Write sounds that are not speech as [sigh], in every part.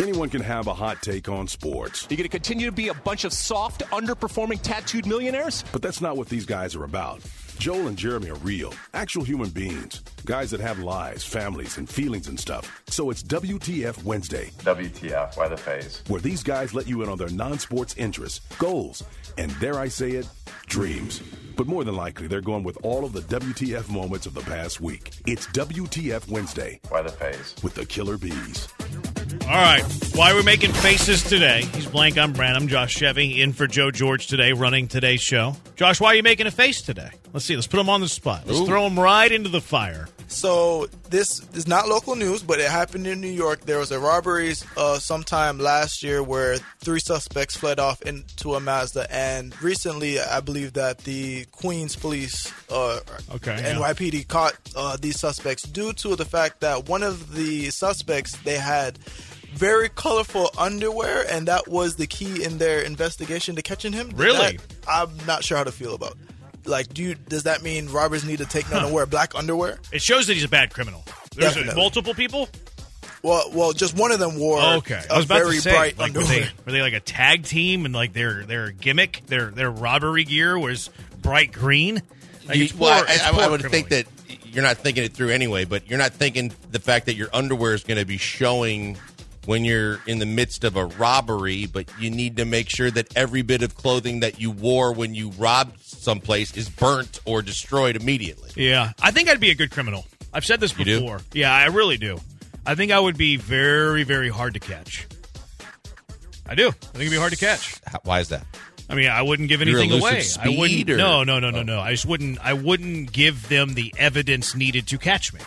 Anyone can have a hot take on sports. You're going to continue to be a bunch of soft, underperforming, tattooed millionaires? But that's not what these guys are about. Joel and Jeremy are real, actual human beings. Guys that have lives, families, and feelings and stuff. So it's WTF Wednesday. WTF, why the phase? Where these guys let you in on their non sports interests, goals, and dare I say it, dreams. But more than likely, they're going with all of the WTF moments of the past week. It's WTF Wednesday. Why the phase? With the Killer Bees. All right. Why are we're making faces today. He's Blank. I'm Brand. I'm Josh Chevy in for Joe George today, running today's show. Josh, why are you making a face today? Let's see. Let's put him on the spot. Let's Ooh. throw him right into the fire. So this is not local news, but it happened in New York. There was a robbery uh, sometime last year where three suspects fled off into a Mazda, and recently, I believe that the Queens Police, uh, okay, NYPD, yeah. caught uh, these suspects due to the fact that one of the suspects they had very colorful underwear, and that was the key in their investigation to catching him. Really, that, I'm not sure how to feel about. Like, do you, does that mean robbers need to take note and wear black underwear? It shows that he's a bad criminal. There's a, multiple people. Well, well, just one of them wore. okay, I was about to say, like, were they, were they like a tag team and like their their gimmick, their their robbery gear was bright green? Like, you, well, I, I, I would think that you're not thinking it through anyway, but you're not thinking the fact that your underwear is going to be showing when you're in the midst of a robbery, but you need to make sure that every bit of clothing that you wore when you robbed someplace is burnt or destroyed immediately. Yeah, I think I'd be a good criminal. I've said this before. Yeah, I really do. I think I would be very, very hard to catch. I do. I think it'd be hard to catch. Why is that? I mean, I wouldn't give anything away. I wouldn't. Or? No, no, no, no, oh. no. I just wouldn't. I wouldn't give them the evidence needed to catch me.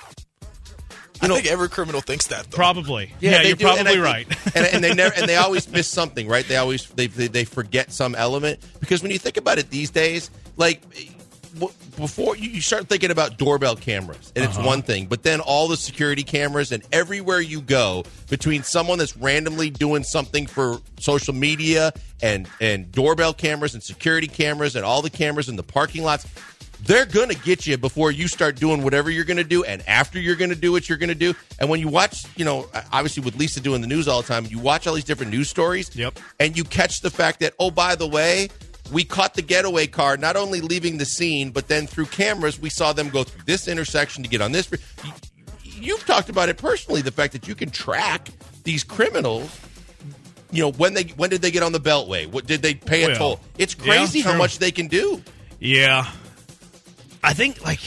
You know, I think every criminal thinks that. Though. Probably. Yeah, yeah you're do. probably and right. [laughs] and, and, they never and they always miss something, right? They always they, they, they forget some element because when you think about it these days, like before you start thinking about doorbell cameras and it's uh-huh. one thing but then all the security cameras and everywhere you go between someone that's randomly doing something for social media and and doorbell cameras and security cameras and all the cameras in the parking lots they're going to get you before you start doing whatever you're going to do and after you're going to do what you're going to do. And when you watch, you know, obviously with Lisa doing the news all the time, you watch all these different news stories. Yep. And you catch the fact that, oh, by the way, we caught the getaway car not only leaving the scene, but then through cameras, we saw them go through this intersection to get on this. You've talked about it personally, the fact that you can track these criminals you know when they when did they get on the beltway what did they pay a well, toll it's crazy yeah, how much they can do yeah I think like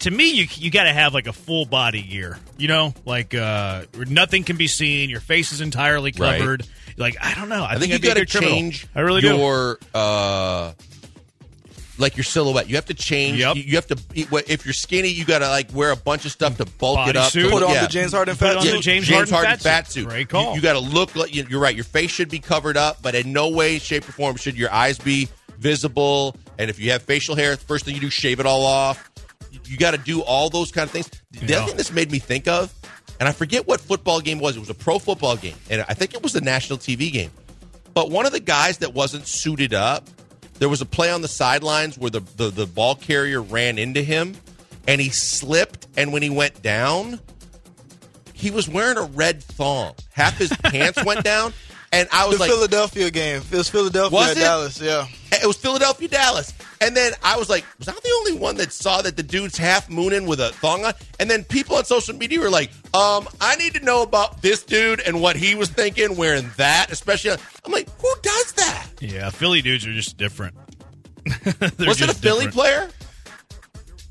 to me you you got to have like a full body gear. You know, like uh nothing can be seen, your face is entirely covered. Right. Like I don't know. I, I think, think you got to change I really your do. uh like your silhouette. You have to change. Yep. You, you, have to. If you're skinny, you got to like wear a bunch of stuff to bulk Body it up. Suit. Put on yeah. the James Harden fat suit. Yeah, James, James, Harden, Harden fat, suit. Great call. You, you got to look like you're right. Your face should be covered up, but in no way, shape, or form should your eyes be visible. And if you have facial hair, the first thing you do, shave it all off you got to do all those kind of things. The yeah. other thing this made me think of, and I forget what football game was. It was a pro football game, and I think it was the national TV game. But one of the guys that wasn't suited up, there was a play on the sidelines where the, the, the ball carrier ran into him, and he slipped. And when he went down, he was wearing a red thong. Half his [laughs] pants went down. And I was the like, Philadelphia game. It was Philadelphia was it? Dallas. Yeah, it was Philadelphia Dallas. And then I was like, was I the only one that saw that the dude's half mooning with a thong on? And then people on social media were like, um, I need to know about this dude and what he was thinking wearing that, especially. I'm like, who does that? Yeah, Philly dudes are just different. [laughs] was it a Philly player?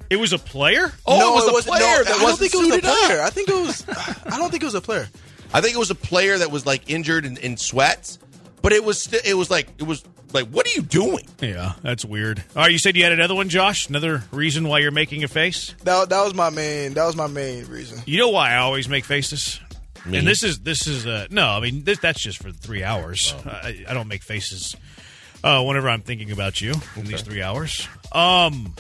It was a player? Oh, no, it was a player no, that I don't think it was a player. Up. I think it was. I don't think it was a player. I think it was a player that was like injured in, in sweats, but it was st- it was like it was like what are you doing? Yeah, that's weird. All right, you said you had another one, Josh. Another reason why you're making a face? That that was my main. That was my main reason. You know why I always make faces? Me? And this is this is uh, no, I mean this, that's just for three hours. Oh. I, I, don't make faces uh, whenever I'm thinking about you in these three hours. Um,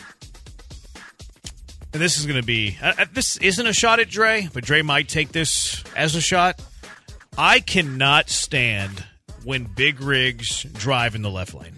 and this is going to be uh, uh, this isn't a shot at Dre, but Dre might take this as a shot. I cannot stand when big rigs drive in the left lane.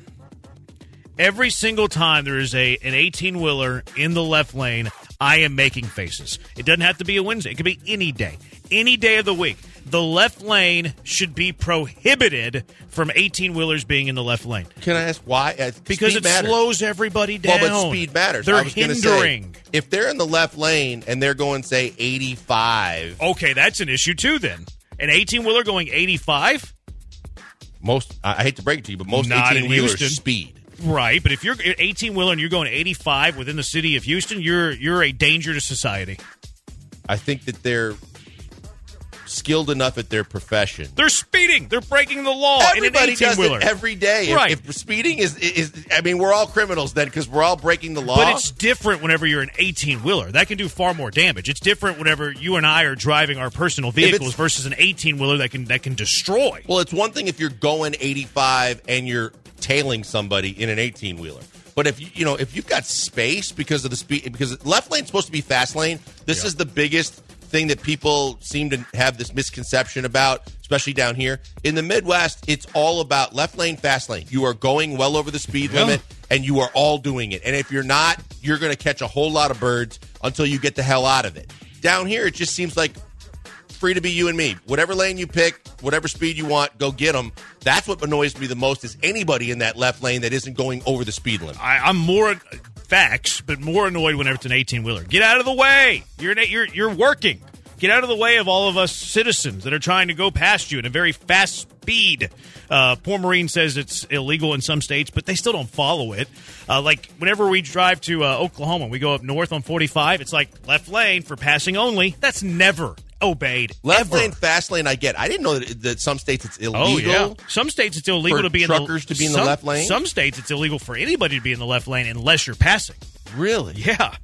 Every single time there is a an 18 wheeler in the left lane, I am making faces. It doesn't have to be a Wednesday. It could be any day, any day of the week. The left lane should be prohibited from 18 wheelers being in the left lane Can I ask why? Uh, because it matters. slows everybody down. Well, but speed matters. They're hindering. Say, if they're in the left lane and they're going, say, 85, okay, that's an issue too. Then an 18 wheeler going 85, most, I hate to break it to you, but most 18 wheelers speed. right? But if you're 18 wheeler and you're going 85 within the city of Houston, you're you're a danger to society. I think that they're skilled enough at their profession. They're speeding. They're breaking the law Everybody does wheeler. it every day. If- Right. If, speeding is, is, I mean, we're all criminals then because we're all breaking the law. But it's different whenever you're an 18 wheeler. That can do far more damage. It's different whenever you and I are driving our personal vehicles versus an 18 wheeler that can that can destroy. Well, it's one thing if you're going 85 and you're tailing somebody in an 18 wheeler. But if you you know if you've got space because of the speed because left lane's supposed to be fast lane, this is the biggest thing that people seem to have this misconception about, especially down here in the Midwest. It's all about left lane, fast lane. You are going well over the speed Yeah. limit, and you are all doing it. And if you're not, you're going to catch a whole lot of birds until you get the hell out of it. Down here, it just seems like free to be you and me. Whatever lane you pick, whatever speed you want, go get them. That's what annoys me the most is anybody in that left lane that isn't going over the speed limit. I, I'm more facts, but more annoyed whenever it's an 18 wheeler. Get out of the way. You're an, you're you're working. Get out of the way of all of us citizens that are trying to go past you at a very fast speed. Uh, poor Marine says it's illegal in some states, but they still don't follow it. Uh, like whenever we drive to uh, Oklahoma, we go up north on 45. It's like left lane for passing only. That's never obeyed. Left ever. lane, fast lane, I get. I didn't know that, that some states it's illegal. Oh yeah. Some states it's illegal to be in truckers the to be in the left lane? Some states it's illegal for anybody to be in the left lane unless you're passing. Really? Yeah.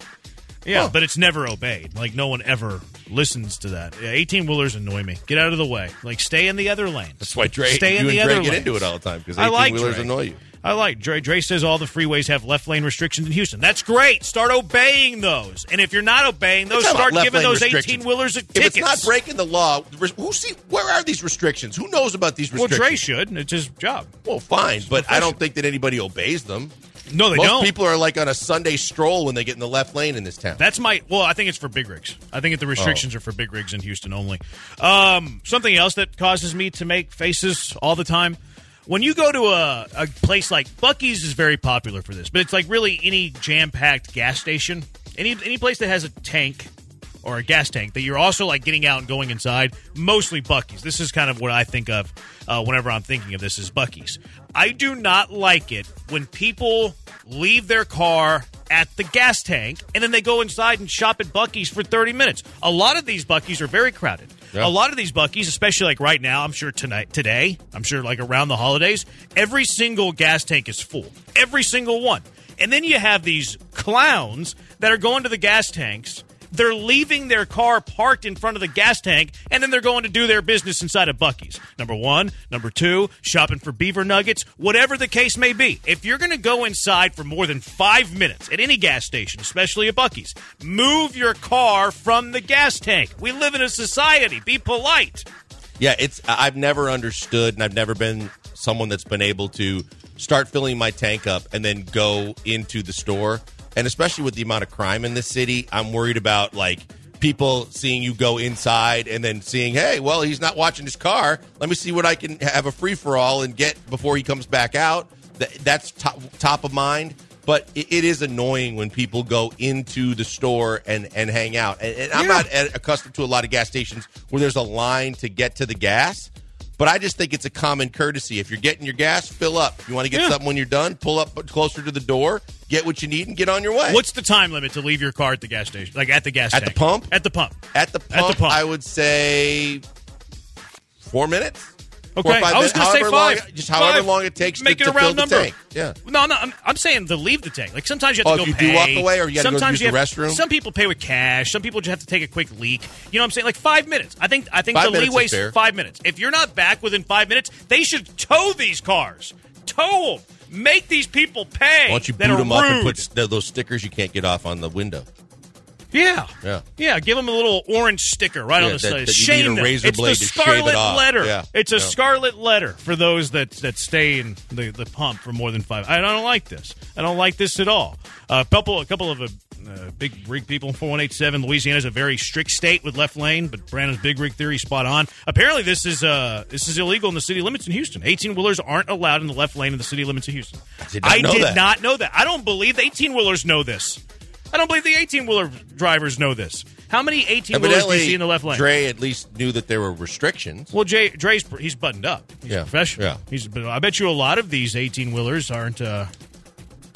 Yeah, Huh. but it's never obeyed. Like no one ever listens to that. Yeah, eighteen wheelers annoy me. Get out of the way. Like stay in the other lane. That's why Dre, stay in you the and Dre other get lanes. into it all the time because 18 like wheelers Dre. annoy you. I like Dre. Dre says all the freeways have left lane restrictions in Houston. That's great. Start obeying those. And if you're not obeying those, start giving those 18 wheelers a If it's not breaking the law, who see where are these restrictions? Who knows about these restrictions? well? Dre should. It's his job. Well, fine, but I don't think that anybody obeys them. No, they Most don't. people are like on a Sunday stroll when they get in the left lane in this town. That's my well. I think it's for big rigs. I think that the restrictions Oh. are for big rigs in Houston only. Um, something else that causes me to make faces all the time. When you go to a, a place like Buc-ee's is very popular for this, but it's like really any jam packed gas station, any any place that has a tank or a gas tank that you're also like getting out and going inside. Mostly Buc-ee's. This is kind of what I think of uh, whenever I'm thinking of this is Buc-ee's. I do not like it when people leave their car at the gas tank and then they go inside and shop at Buc-ee's for 30 minutes. A lot of these Buc-ee's are very crowded. Yeah. A lot of these Buc-ee's, especially like right now, I'm sure tonight, today, I'm sure like around the holidays, every single gas tank is full. Every single one. And then you have these clowns that are going to the gas tanks. They're leaving their car parked in front of the gas tank, and then they're going to do their business inside of Buc-ee's. Number one. Number two, shopping for beaver nuggets, whatever the case may be. If you're going to go inside for more than five minutes at any gas station, especially at Buc-ee's, move your car from the gas tank. We live in a society. Be polite. Yeah, it's I've never understood and I've never been someone that's been able to start filling my tank up and then go into the store. And especially with the amount of crime in this city, I'm worried about like people seeing you go inside and then seeing, hey, well, he's not watching his car. Let me see what I can have a free for all and get before he comes back out. Th- That's top, top of mind. But it, it is annoying when people go into the store and, and hang out. And, and I'm Yeah. not accustomed to a lot of gas stations where there's a line to get to the gas. But I just think it's a common courtesy. If you're getting your gas, fill up. If you want to get Yeah. something when you're done, pull up closer to the door, get what you need, and get on your way. What's the time limit to leave your car at the gas station? Like at the gas station. At the pump? At the pump. at the At the pump? pump. I would say four minutes. Okay, Four or five I was going to say five. Long, just however Five. long it takes Make to, it a to fill round the number. tank. Yeah. No, no, I'm, I'm saying to leave the tank. Like sometimes you have Oh, to if go you pay. do walk away or you gotta go sometimes use the have- restroom? Some people pay with cash. Some people just have to take a quick leak. You know what I'm saying? Like five minutes. I think I think Five the is leeway's five minutes. If you're not back within five minutes, they should tow these cars. Tow them. Make these people pay. Why don't you boot them up and put those stickers you can't get off on the window? Yeah. Yeah. Yeah, give them a little orange sticker right Yeah, on the that- side. that you need Shame a them. razor it's blade the to shave it scarlet letter. Yeah. It's a Yeah. scarlet letter for those that, that stay in the, the pump for more than five. I don't like this. I don't like this at all. A couple, a couple of uh, Uh, big rig people 4187. Louisiana is a very strict state with left lane, but Brandon's big rig theory spot on. Apparently, this is uh, this is illegal in the city limits in Houston. 18 wheelers aren't allowed in the left lane in the city limits of Houston. I did not know did that. not know that. I don't believe the 18 wheelers know this. I don't believe the 18 wheeler drivers know this. How many 18 wheelers do you see in the left lane? Dre at least knew that there were restrictions. Well, Jay Dre's he's buttoned up. He's Yeah, professional. yeah. He's. I bet you a lot of these eighteen wheelers aren't. Uh,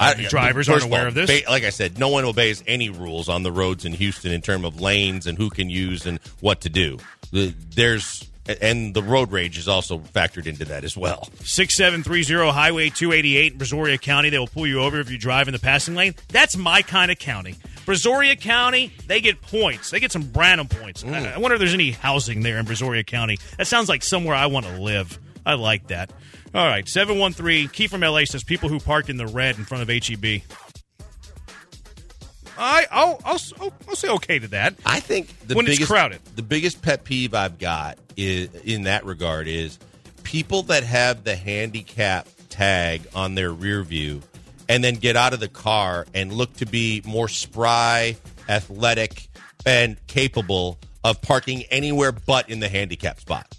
I, drivers aren't aware all, of this? like I said, no one obeys any rules on the roads in Houston in terms of lanes and who can use and what to do. The- There's and the road rage is also factored into that as well. six seven three zero Highway two eighty eight in Brazoria County. They will pull you over if you drive in the passing lane. That's my kind of county. Brazoria County, they get points. They get some Branham points. Mm. I, I wonder if there's any housing there in Brazoria County. That sounds like somewhere I want to live. I like that. All right, seven one three. Key from LA says people who park in the red in front of HEB. I I'll, I'll I'll say okay to that. I think the When it's crowded. the biggest pet peeve I've got is in that regard is people that have the handicap tag on their rear view and then get out of the car and look to be more spry, athletic, and capable of parking anywhere but in the handicap spot.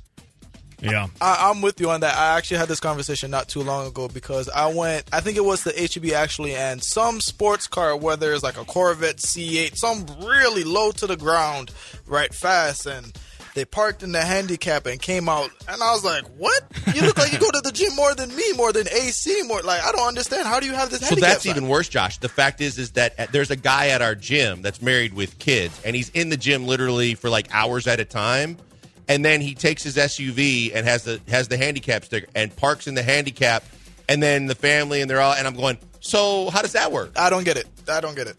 Yeah. I, I'm with you on that. I actually had this conversation not too long ago because I went. I think it was the HEB actually, and some sports car, whether it's like a Corvette C8, some really low to the ground, right fast, and they parked in the handicap and came out, and I was like, "What? You look like you go to the gym more than me, more than AC, more like I don't understand. How do you have this?" So handicap that's sign?" even worse, Josh. The fact is, is that there's a guy at our gym that's married with kids, and he's in the gym literally for like hours at a time. And then he takes his SUV and has the has the handicap sticker and parks in the handicap, and then the family and they're all and I'm going. So how does that work? I don't get it. I don't get it.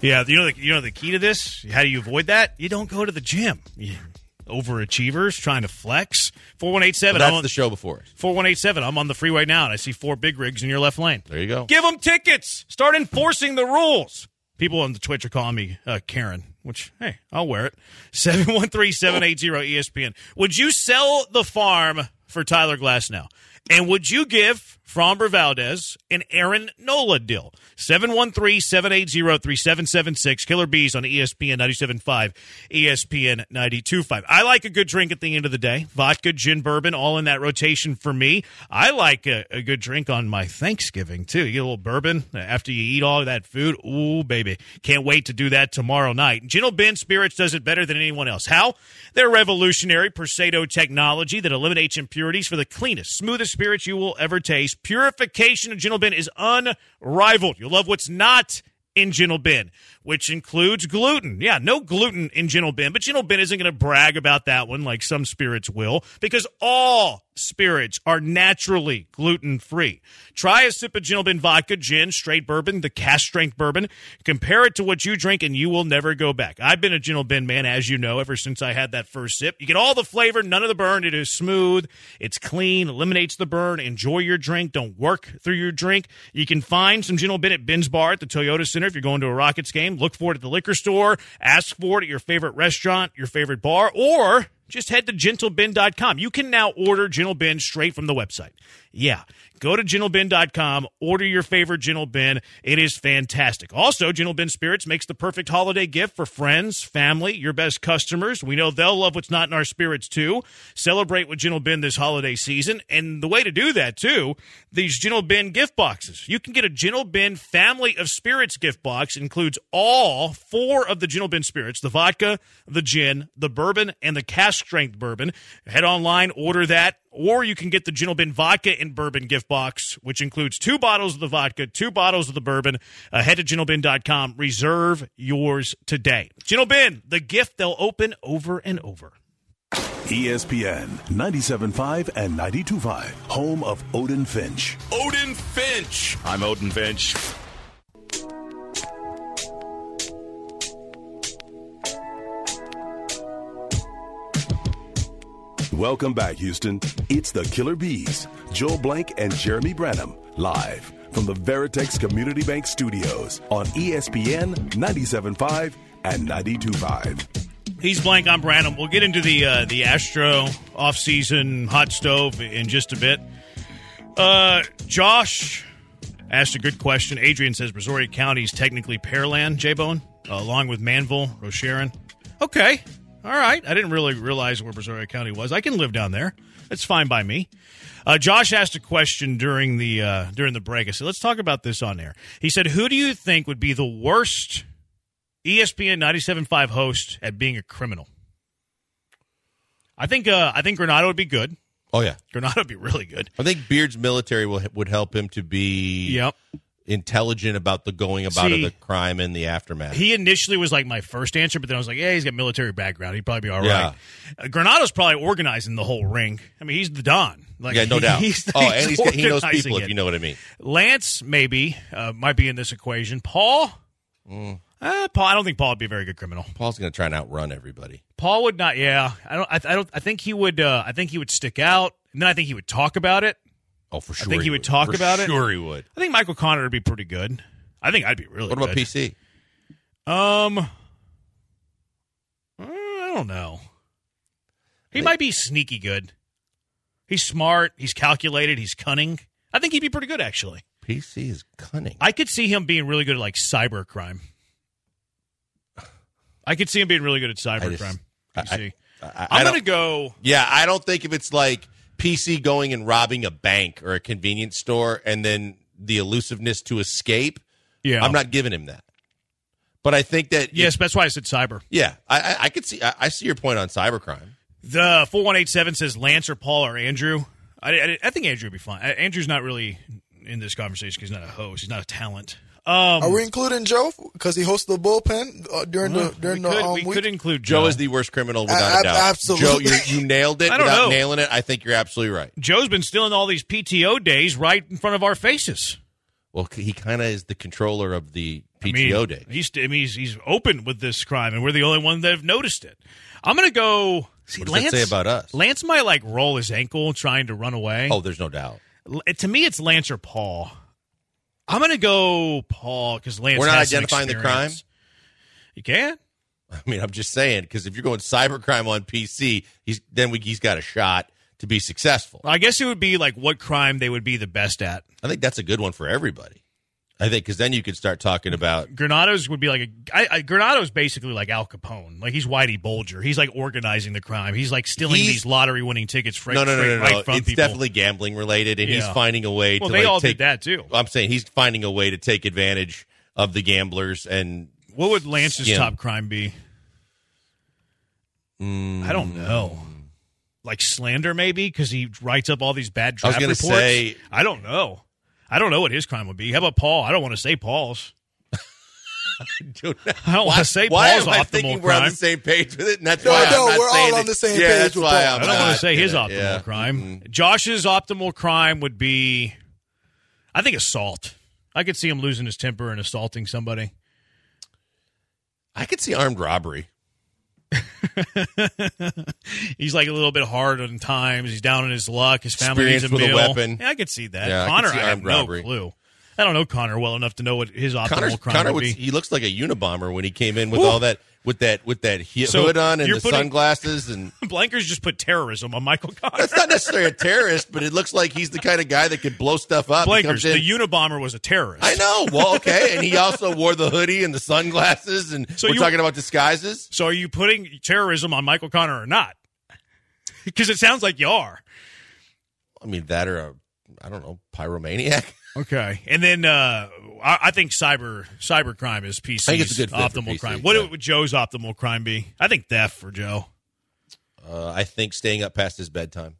Yeah, you know the you know the key to this. How do you avoid that? You don't go to the gym. You, overachievers trying to flex. Four one eight seven. That's the show before. Four one eight seven. I'm on the freeway now, and I see four big rigs in your left lane. There you go. Give them tickets. Start enforcing the rules. People on the Twitch are calling me uh, Karen, which hey, I'll wear it. [laughs] Seven one three seven eight zero ESPN. Would you sell the farm for Tyler Glasnow? And would you give Framber Valdez and Aaron Nola deal? 713-780-3776. Killer Bees on ESPN 97.5, ESPN 92.5. I like a good drink at the end of the day. Vodka, gin, bourbon, all in that rotation for me. I like a, a good drink on my Thanksgiving, too. You get a little bourbon after you eat all that food. Ooh, baby. Can't wait to do that tomorrow night. Gentle Ben Spirits does it better than anyone else. How? Their revolutionary Persado technology that eliminates impurities for the cleanest, smoothest spirits you will ever taste. Purification of Gentle Ben is unrivaled. You'll love what's not in Gentle Ben, which includes gluten. Yeah, no gluten in Gentle Ben, but Gentle Ben isn't going to brag about that one like some spirits will because all spirits are naturally gluten free. Try a sip of Gentle Ben vodka, gin, straight bourbon, the cask strength bourbon. Compare it to what you drink and you will never go back. I've been a Gentle Ben man, as you know, ever since I had that first sip. You get all the flavor, none of the burn. It is smooth, it's clean, eliminates the burn. Enjoy your drink. Don't work through your drink. You can find some Gentle Ben at Ben's Bar at the Toyota Center if you're going to a Rockets game. Look for it at the liquor store. Ask for it at your favorite restaurant, your favorite bar, or just head to gentleben.com. You can now order Gentle Ben straight from the website. Yeah. Go to gentleben.com, order your favorite Gentle Ben. It is fantastic. Also, Gentle Ben Spirits makes the perfect holiday gift for friends, family, your best customers. We know they'll love what's not in our spirits too. Celebrate with Gentle Ben this holiday season. And the way to do that too, these Gentle Ben gift boxes. You can get a Gentle Ben family of spirits gift box. It includes all four of the Gentle Ben spirits, the vodka, the gin, the bourbon, and the cask strength bourbon. Head online, order that or you can get the Gentle Ben vodka and bourbon gift box, which includes two bottles of the vodka, two bottles of the bourbon. Uh, head to gentleben.com. Reserve yours today. Gentle Ben, the gift they'll open over and over. ESPN 97.5 and 92.5, home of Odin Finch. Odin Finch. I'm Odin Finch. Welcome back, Houston. It's the Killer Bees, Joel Blank and Jeremy Branham, live from the Veritex Community Bank Studios on ESPN 97.5 and 92.5. He's blank. I'm Branham. We'll get into the uh, the Astro offseason hot stove in just a bit. Uh, Josh asked a good question. Adrian says Brazoria County is technically Pearland, J Bone. uh, along with Manvel, Rosharon. Okay, all right. I didn't really realize where Brazoria County was. I can live down there. That's fine by me. Uh, Josh asked a question during the uh, during the break. I said, "Let's talk about this on air." He said, "Who do you think would be the worst ESPN 97.5 host at being a criminal?" I think uh, I think Granado would be good. Oh yeah, Granado would be really good. I think Beard's military will, would help him to be Yep. Intelligent about the going about See, of the crime and the aftermath. He initially was like my first answer, but then I was like, yeah, he's got military background. He'd probably be all right. Yeah. Uh, Granado's probably organizing the whole ring. I mean, he's the Don. Like, yeah, no doubt. [laughs] He's, oh, and he's, he knows people, if you know what I mean. Lance maybe uh, might be in this equation. Paul, Mm. uh, Paul. I don't think Paul would be a very good criminal. Paul's going to try and outrun everybody. Paul would not. Yeah, I don't. I, I don't. I think he would. Uh, I think he would stick out, and then I think he would talk about it. Oh, for sure. I think he would talk For about it. Sure, he would. I think Michael Connor would be pretty good. I think I'd be really. What about good. PC? Um, uh, I don't know. He might be sneaky good. He's smart. He's calculated. He's cunning. I think he'd be pretty good, actually. PC is cunning. I could see him being really good at like cyber crime. I could see him being really good at cyber I crime. I, I, I, I'm don't- gonna go. Yeah, I don't think if it's like PC going and robbing a bank or a convenience store and then the elusiveness to escape. Yeah, I'm not giving him that. But I think that Yes, that's why I said cyber. yeah, I, I, I could see. I, I see your point on cybercrime. The four one eight seven says Lance or Paul or Andrew. I, I, I think Andrew would be fine. Andrew's not really in this conversation because he's not a host. He's not a talent. Um, Are we including Joe because he hosted the bullpen uh, during the during we the could, um, we week? could include Joe. Joe is the worst criminal without A- a doubt. absolutely. Joe, you, you nailed it [laughs] I don't without know. nailing it. I think you're absolutely right. Joe's been stealing all these PTO days right in front of our faces. Well, he kind of is the controller of the I mean, PTO day. He's, I mean, he's, he's open with this crime, and we're the only one that have noticed it. I'm going to go. See, What does that Lance, say about us? Lance might like roll his ankle trying to run away. Oh, there's no doubt. L- to me, it's Lance or Paul. I'm going to go Paul because Lance. We're not identifying the crime? You can. I mean, I'm just saying because if you're going cybercrime on PC, he's then we, he's got a shot to be successful. I guess it would be like what crime they would be the best at. I think that's a good one for everybody. I think because then you could start talking about Granados would be like a I, I, Granados basically like Al Capone. Like he's Whitey Bulger. He's like organizing the crime. He's like stealing He's- these lottery winning tickets right, no, no, no, no, right no. from It's people. definitely gambling related, and he's Yeah. finding a way well, to they like all take. did that too. I'm saying he's finding a way to take advantage of the gamblers and What would Lance's Skin. top crime be? Hmm. I don't know. Like slander, maybe because he writes up all these bad I was draft gonna reports. say- I don't know. I don't know what his crime would be. How about Paul? I don't want to say Paul's. [laughs] Dude, [laughs] I don't want to say why Paul's am I optimal thinking we're on the same page with it? And that's No, why no, I'm not we're all on it. the same yeah, page That's with why Paul. I'm I don't want to say his gonna- optimal yeah. crime. Mm. Josh's optimal crime would be, I think, assault. I could see him losing his temper and assaulting somebody. I could see armed robbery. [laughs] He's like a little bit hard on times. He's down in his luck. His family Experience needs a with a meal. weapon. Yeah, I could see that. Yeah, I could Connor, see I, have armed no robbery. clue. I don't know Connor well enough to know what his optimal Connor's, crime Connor would would, be. he looks like a Unabomber when he came in with all that with that with that he- So hood on and the putting- sunglasses and [laughs] Blankers just put terrorism on Michael Connor. that's not necessarily a terrorist, but it looks like he's the kind of guy that could blow stuff up. Blankers, the Unabomber was a terrorist. I know. Well, okay, and he also wore the hoodie and the sunglasses, and So we're you- talking about disguises. So are you putting terrorism on Michael Connor or not? [laughs] Because it sounds like you are. I mean, that or a I don't know pyromaniac. Okay, and then uh, I, I think cyber cyber crime is PC's I think it's a good optimal PC, crime. What yeah. would Joe's optimal crime be? I think theft for Joe. Uh, I think staying up past his bedtime.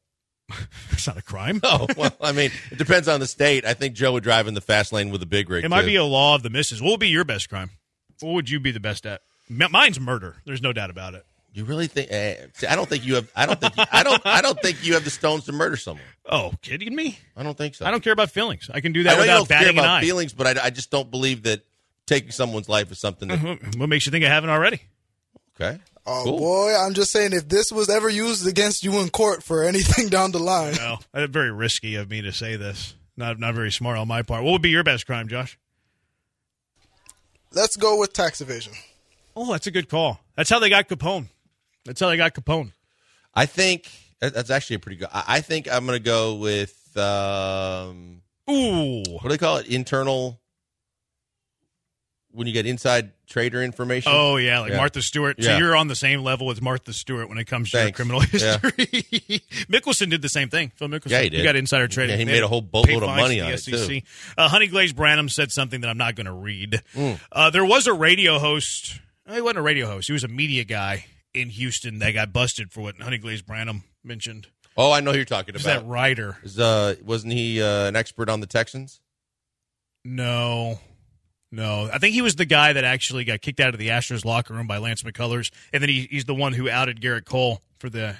[laughs] It's not a crime. [laughs] Oh well, I mean, it depends on the state. I think Joe would drive in the fast lane with a big rig. It might too. be a law of the misses. What would be your best crime? What would you be the best at? Mine's murder. There's no doubt about it. You really think? Eh, see, I don't think you have. I don't think. You, I don't. I don't think you have the stones to murder someone. Oh, kidding me? I don't think so. I don't care about feelings. I can do that know you without don't care batting an about eye. feelings, but I, I just don't believe that taking someone's life is something that. What makes you think I haven't already? Okay. Oh Cool. boy, I'm just saying if this was ever used against you in court for anything [laughs] down the line, No, very risky of me to say this. Not not very smart on my part. What would be your best crime, Josh? let's go with tax evasion. Oh, that's a good call. That's how they got Capone. That's how they got Capone. I think that's actually a pretty good. I think I'm going to go with um, Ooh, what do they call it? Internal. when you get inside trader information. Oh yeah, like Yeah. Martha Stewart. So you're on the same level as Martha Stewart when it comes to criminal Yeah. history. [laughs] Mickelson did the same thing. Phil Mickelson. Yeah, he did. got insider trading. Yeah, he made a whole boatload of money on the it, SEC. too. Uh, Honey Glaze Branham said something that I'm not going to read. Mm. Uh, there was a radio host. He wasn't a radio host. He was a media guy in Houston that got busted for what Honey Glaze Branham mentioned. Oh, I know who you're talking about. that writer? Is, uh, wasn't he uh, an expert on the Texans? No. No, I think he was the guy that actually got kicked out of the Astros locker room by Lance McCullers, and then he, he's the one who outed Gerrit Cole for the.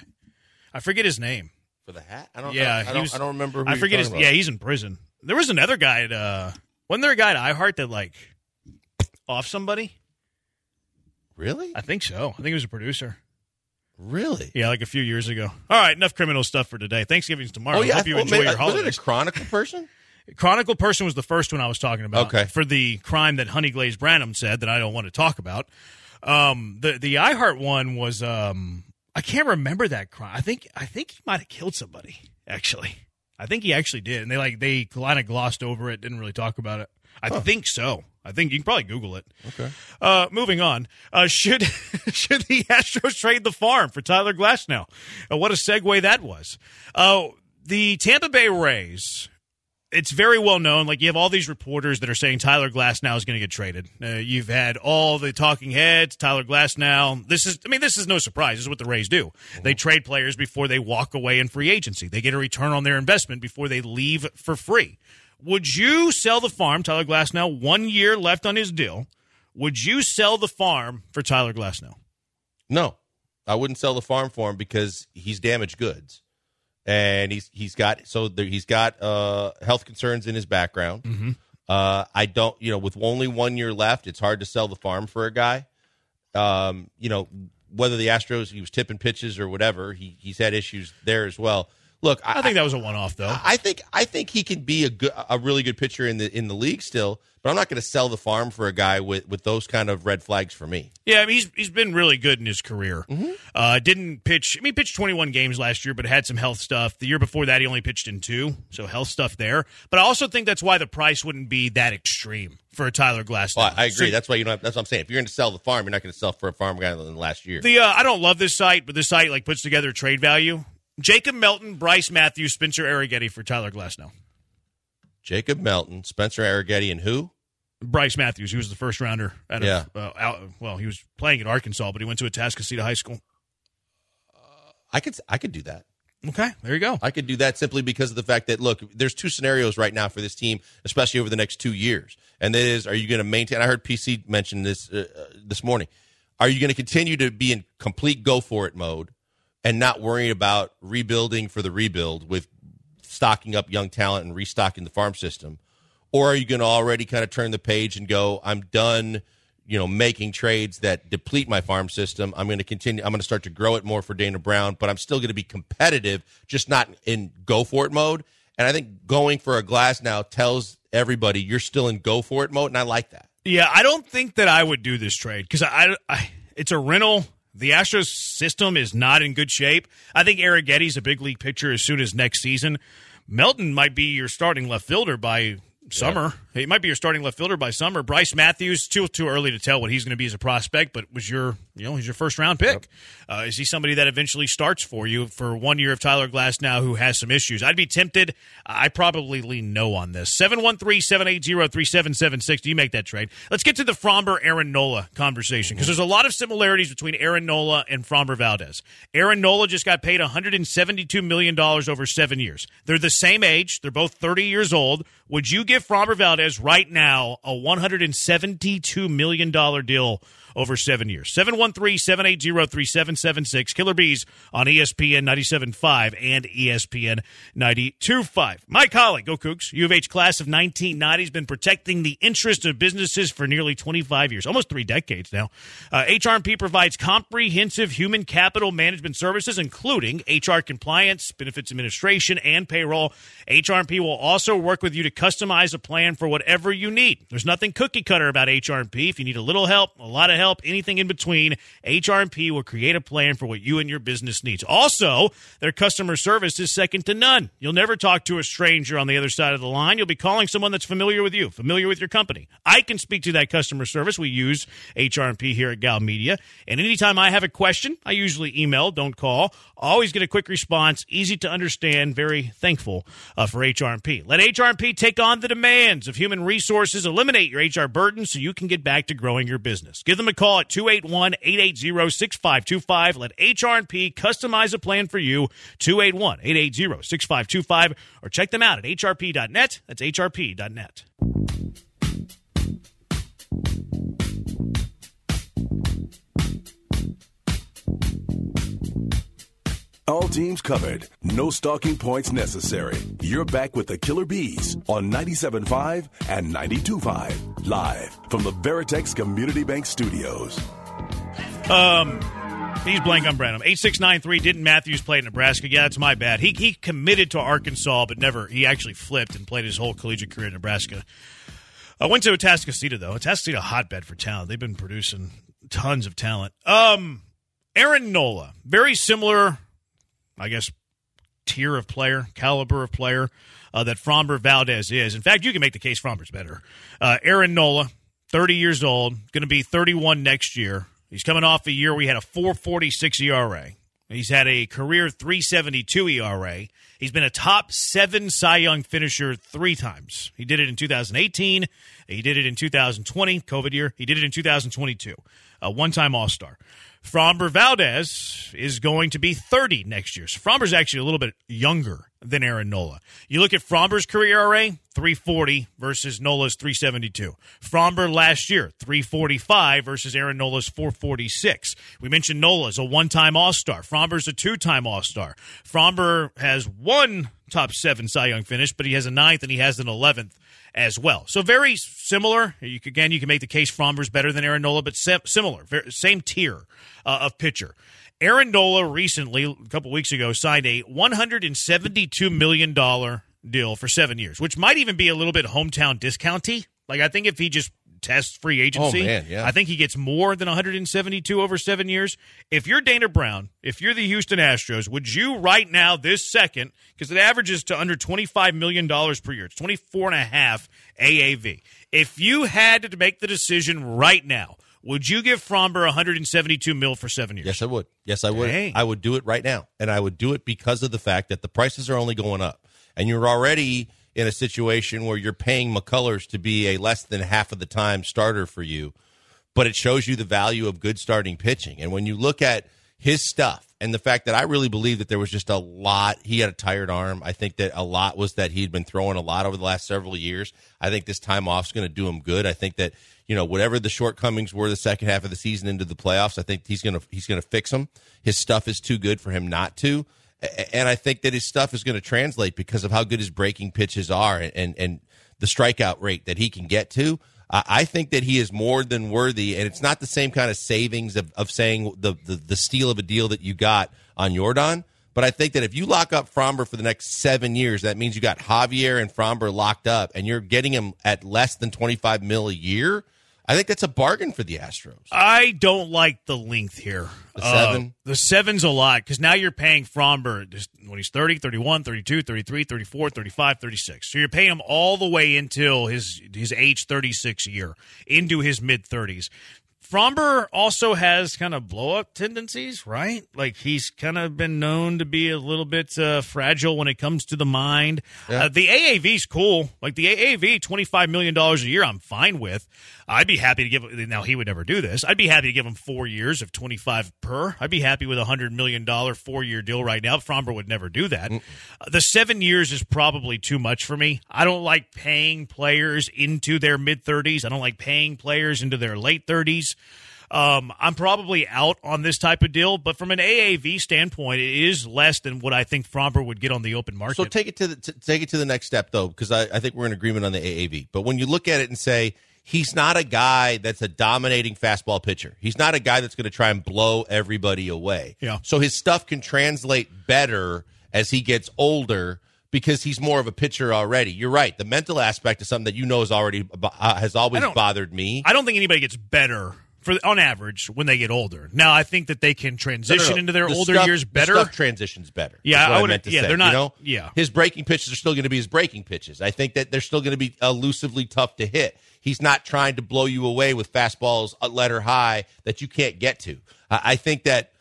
I forget his name. For the hat? I don't. Yeah, I, I don't, was- I don't remember. Who I forget his. talking Yeah, he's in prison. There was another guy at. uh Wasn't there a guy at iHeart that like off somebody? Really, I think so. I think he was a producer. really. Yeah, like a few years ago. All right, enough criminal stuff for today. Thanksgiving's tomorrow. Oh yeah, I hope you enjoy maybe- your Was it a Chronicle person? [laughs] Chronicle person was the first one I was talking about. Okay. For the crime that Honey Glaze Branham said that I don't want to talk about. Um, the the iHeart one was um, I can't remember that crime. I think I think he might have killed somebody. Actually, I think he actually did, and they like they kind of glossed over it, didn't really talk about it. I think so. I think you can probably Google it. Okay. Uh, moving on. Uh, should [laughs] should the Astros trade the farm for Tyler Glasnow? Uh, what a segue that was. Uh, the Tampa Bay Rays. It's very well known. Like you have all these reporters that are saying Tyler Glasnow is going to get traded. Uh, you've had all the talking heads. Tyler Glasnow. This is. I mean, this is no surprise. This is what the Rays do. They trade players before they walk away in free agency. They get a return on their investment before they leave for free. Would you sell the farm, Tyler Glasnow, one year left on his deal? Would you sell the farm for Tyler Glasnow? No, I wouldn't sell the farm for him because he's damaged goods, and he's he's got so there, he's got uh, health concerns in his background. Mm-hmm. Uh, I don't, you know, with only one year left, it's hard to sell the farm for a guy. Um, you know, whether the Astros he was tipping pitches or whatever, he he's had issues there as well. Look, I think that was a one-off, though. I think I think he can be a good, a really good pitcher in the in the league still, but I'm not going to sell the farm for a guy with with those kind of red flags for me. Yeah, I mean, he's he's been really good in his career. Uh, didn't pitch. I mean, he pitched 21 games last year, but had some health stuff. The year before that, he only pitched in two, so health stuff there. But I also think that's why the price wouldn't be that extreme for a Tyler Glass. Well. I agree. So that's why you don't. Have, that's what I'm saying. If you're going to sell the farm, you're not going to sell for a farm guy than last year. the uh, I don't love this site, but this site like puts together trade value. Jacob Melton, Brice Matthews, Spencer Arrighetti for Tyler Glasnow. Jacob Melton, Spencer Arrighetti, and who? Brice Matthews, he was the first rounder. Out of, Yeah. uh, out, well, he was playing at Arkansas, but he went to Atascocita High School. I could. I could do that. Okay, there you go. I could do that simply because of the fact that look, there's two scenarios right now for this team, especially over the next two years, and that is, are you going to maintain? I heard PC mention this uh, uh, this morning. Are you going to continue to be in complete go for it mode and not worrying about rebuilding for the rebuild with stocking up young talent and restocking the farm system, or are you going to already kind of turn the page and go, I'm done, you know, making trades that deplete my farm system. I'm going to continue. I'm going to start to grow it more for Dana Brown, but I'm still going to be competitive, just not in go for it mode. And I think going for a Glasnow tells everybody you're still in go for it mode, and I like that. Yeah, I don't think that I would do this trade because I, I, it's a rental. The Astros system is not in good shape. I think Arrighetti's a big league pitcher as soon as next season. Melton might be your starting left fielder by summer. He might be your starting left fielder by summer. Brice Matthews, too too early to tell what he's going to be as a prospect, but was your you know he's your first round pick. Uh, is he somebody that eventually starts for you for one year of Tyler Glasnow who has some issues? I'd be tempted. I probably lean no on this. 713-780-3776. Do you make that trade? Let's get to the Framber Aaron Nola conversation because there's a lot of similarities between Aaron Nola and Framber Valdez. Aaron Nola just got paid $172 million over seven years. They're the same age. They're both 30 years old. Would you give Framber Valdez right now a $172 million deal over seven years? 713-780-3776. Killer Bees on ESPN 97.5 and ESPN 92.5. My colleague, Go U of H class of 1990, has been protecting the interests of businesses for nearly 25 years, almost three decades now. Uh, HRP provides comprehensive human capital management services, including HR compliance, benefits administration, and payroll. HRP will also work with you to customize a plan for whatever you need. There's nothing cookie cutter about HRP. If you need a little help, a lot of help, help, anything in between, HRP will create a plan for what you and your business needs. Also, their customer service is second to none. You'll never talk to a stranger on the other side of the line. You'll be calling someone that's familiar with you, familiar with your company. I can speak to that customer service. We use HRP here at Gow Media. And anytime I have a question, I usually email, don't call. Always get a quick response, easy to understand, very thankful uh, for HRP. Let HRP take on the demands of human resources, eliminate your HR burden so you can get back to growing your business. Give them a call at 281 880 6525. Let HRP customize a plan for you, 281 880 6525, or check them out at hrp.net. That's hrp.net. All teams covered. No stalking points necessary. You're back with the Killer Bees on 97.5 and 92.5. Live from the Veritex Community Bank Studios. Um, he's blank on Branham. Eight six nine three. Didn't Matthews play at Nebraska? Yeah, that's my bad. He he committed to Arkansas, but never. He actually flipped and played his whole collegiate career in Nebraska. I went to Atascocita though. Atascocita, hotbed for talent. They've been producing tons of talent. Um, Aaron Nola, very similar, I guess, tier of player, caliber of player uh, that Framber Valdez is. In fact, you can make the case Framber's better. Uh, Aaron Nola, 30 years old, going to be 31 next year. He's coming off a year where we had a 446 ERA. He's had a career 372 ERA. He's been a top seven Cy Young finisher three times. He did it in 2018. He did it in 2020, COVID year. He did it in 2022. A one time All Star. Framber Valdez is going to be 30 next year. So Framber's actually a little bit younger than Aaron Nola. You look at Framber's career ERA, 340 versus Nola's 372. Framber last year, 345 versus Aaron Nola's 446. We mentioned Nola's a one-time All-Star. Framber's a two-time All-Star. Framber has one top seven Cy Young finish, but he has a ninth and he has an 11th as well. So very similar. You can, again, you can make the case Framber's better than Aaron Nola, but similar, very, same tier uh, of pitcher. Aaron Nola recently, a couple weeks ago, signed a $172 million deal for seven years, which might even be a little bit hometown discounty. Like, I think if he just tests free agency, oh, man, yeah. I think he gets more than 172 over seven years. If you're Dana Brown, if you're the Houston Astros, would you right now, this second, because it averages to under $25 million per year, it's 24 and a half AAV. If you had to make the decision right now, would you give Framber 172 mil for seven years? Yes, I would. Yes, I would. Dang. I would do it right now, and I would do it because of the fact that the prices are only going up, and you're already in a situation where you're paying McCullers to be a less than half of the time starter for you, but it shows you the value of good starting pitching. And when you look at his stuff and the fact that I really believe that there was just a lot, he had a tired arm. I think that a lot was that he'd been throwing a lot over the last several years. I think this time off is going to do him good. I think that you know whatever the shortcomings were the second half of the season into the playoffs, I think he's going to he's going to fix them. His stuff is too good for him not to and I think that his stuff is going to translate because of how good his breaking pitches are and and, the strikeout rate that he can get to. I think that he is more than worthy, and it's not the same kind of savings of, of saying the, the the steal of a deal that you got on Jordan. But I think that if you lock up Framber for the next seven years, that means you got Javier and Framber locked up, and you're getting him at less than twenty five mil a year. I think that's a bargain for the Astros. I don't like the length here. The seven? Uh, the seven's a lot because now you're paying Framber just when he's 30, 31, 32, 33, 34, 35, 36. So you're paying him all the way until his his age 36 year, into his mid 30s. Framber also has kind of blow up tendencies, right? Like he's kind of been known to be a little bit uh, fragile when it comes to the mind. Yeah. Uh, the AAV's cool. Like the AAV, $25 million a year, I'm fine with. I'd be happy to give now he would never do this. I'd be happy to give him four years of 25 per. I'd be happy with a $100 million four year deal right now. Framber would never do that. Uh, the seven years is probably too much for me. I don't like paying players into their mid 30s. I don't like paying players into their late 30s. Um, I'm probably out on this type of deal, but from an AAV standpoint, it is less than what I think Framber would get on the open market. So take it to the t- take it to the next step though, because I, I think we're in agreement on the AAV. But when you look at it and say he's not a guy that's a dominating fastball pitcher, he's not a guy that's going to try and blow everybody away. Yeah. So his stuff can translate better as he gets older because he's more of a pitcher already. You're right. The mental aspect is something that you know is already uh, has always bothered me. I don't think anybody gets better for on average when they get older. Now I think that they can transition No, no, no. into their The older stuff- years the better. stuff transitions better. Yeah, what I I, would- meant to yeah, say. they're not- You know? yeah. his breaking pitches are still going to be his breaking pitches. I think that they're still going to be elusively tough to hit. He's not trying to blow you away with fastballs a letter high that you can't get to. I I think that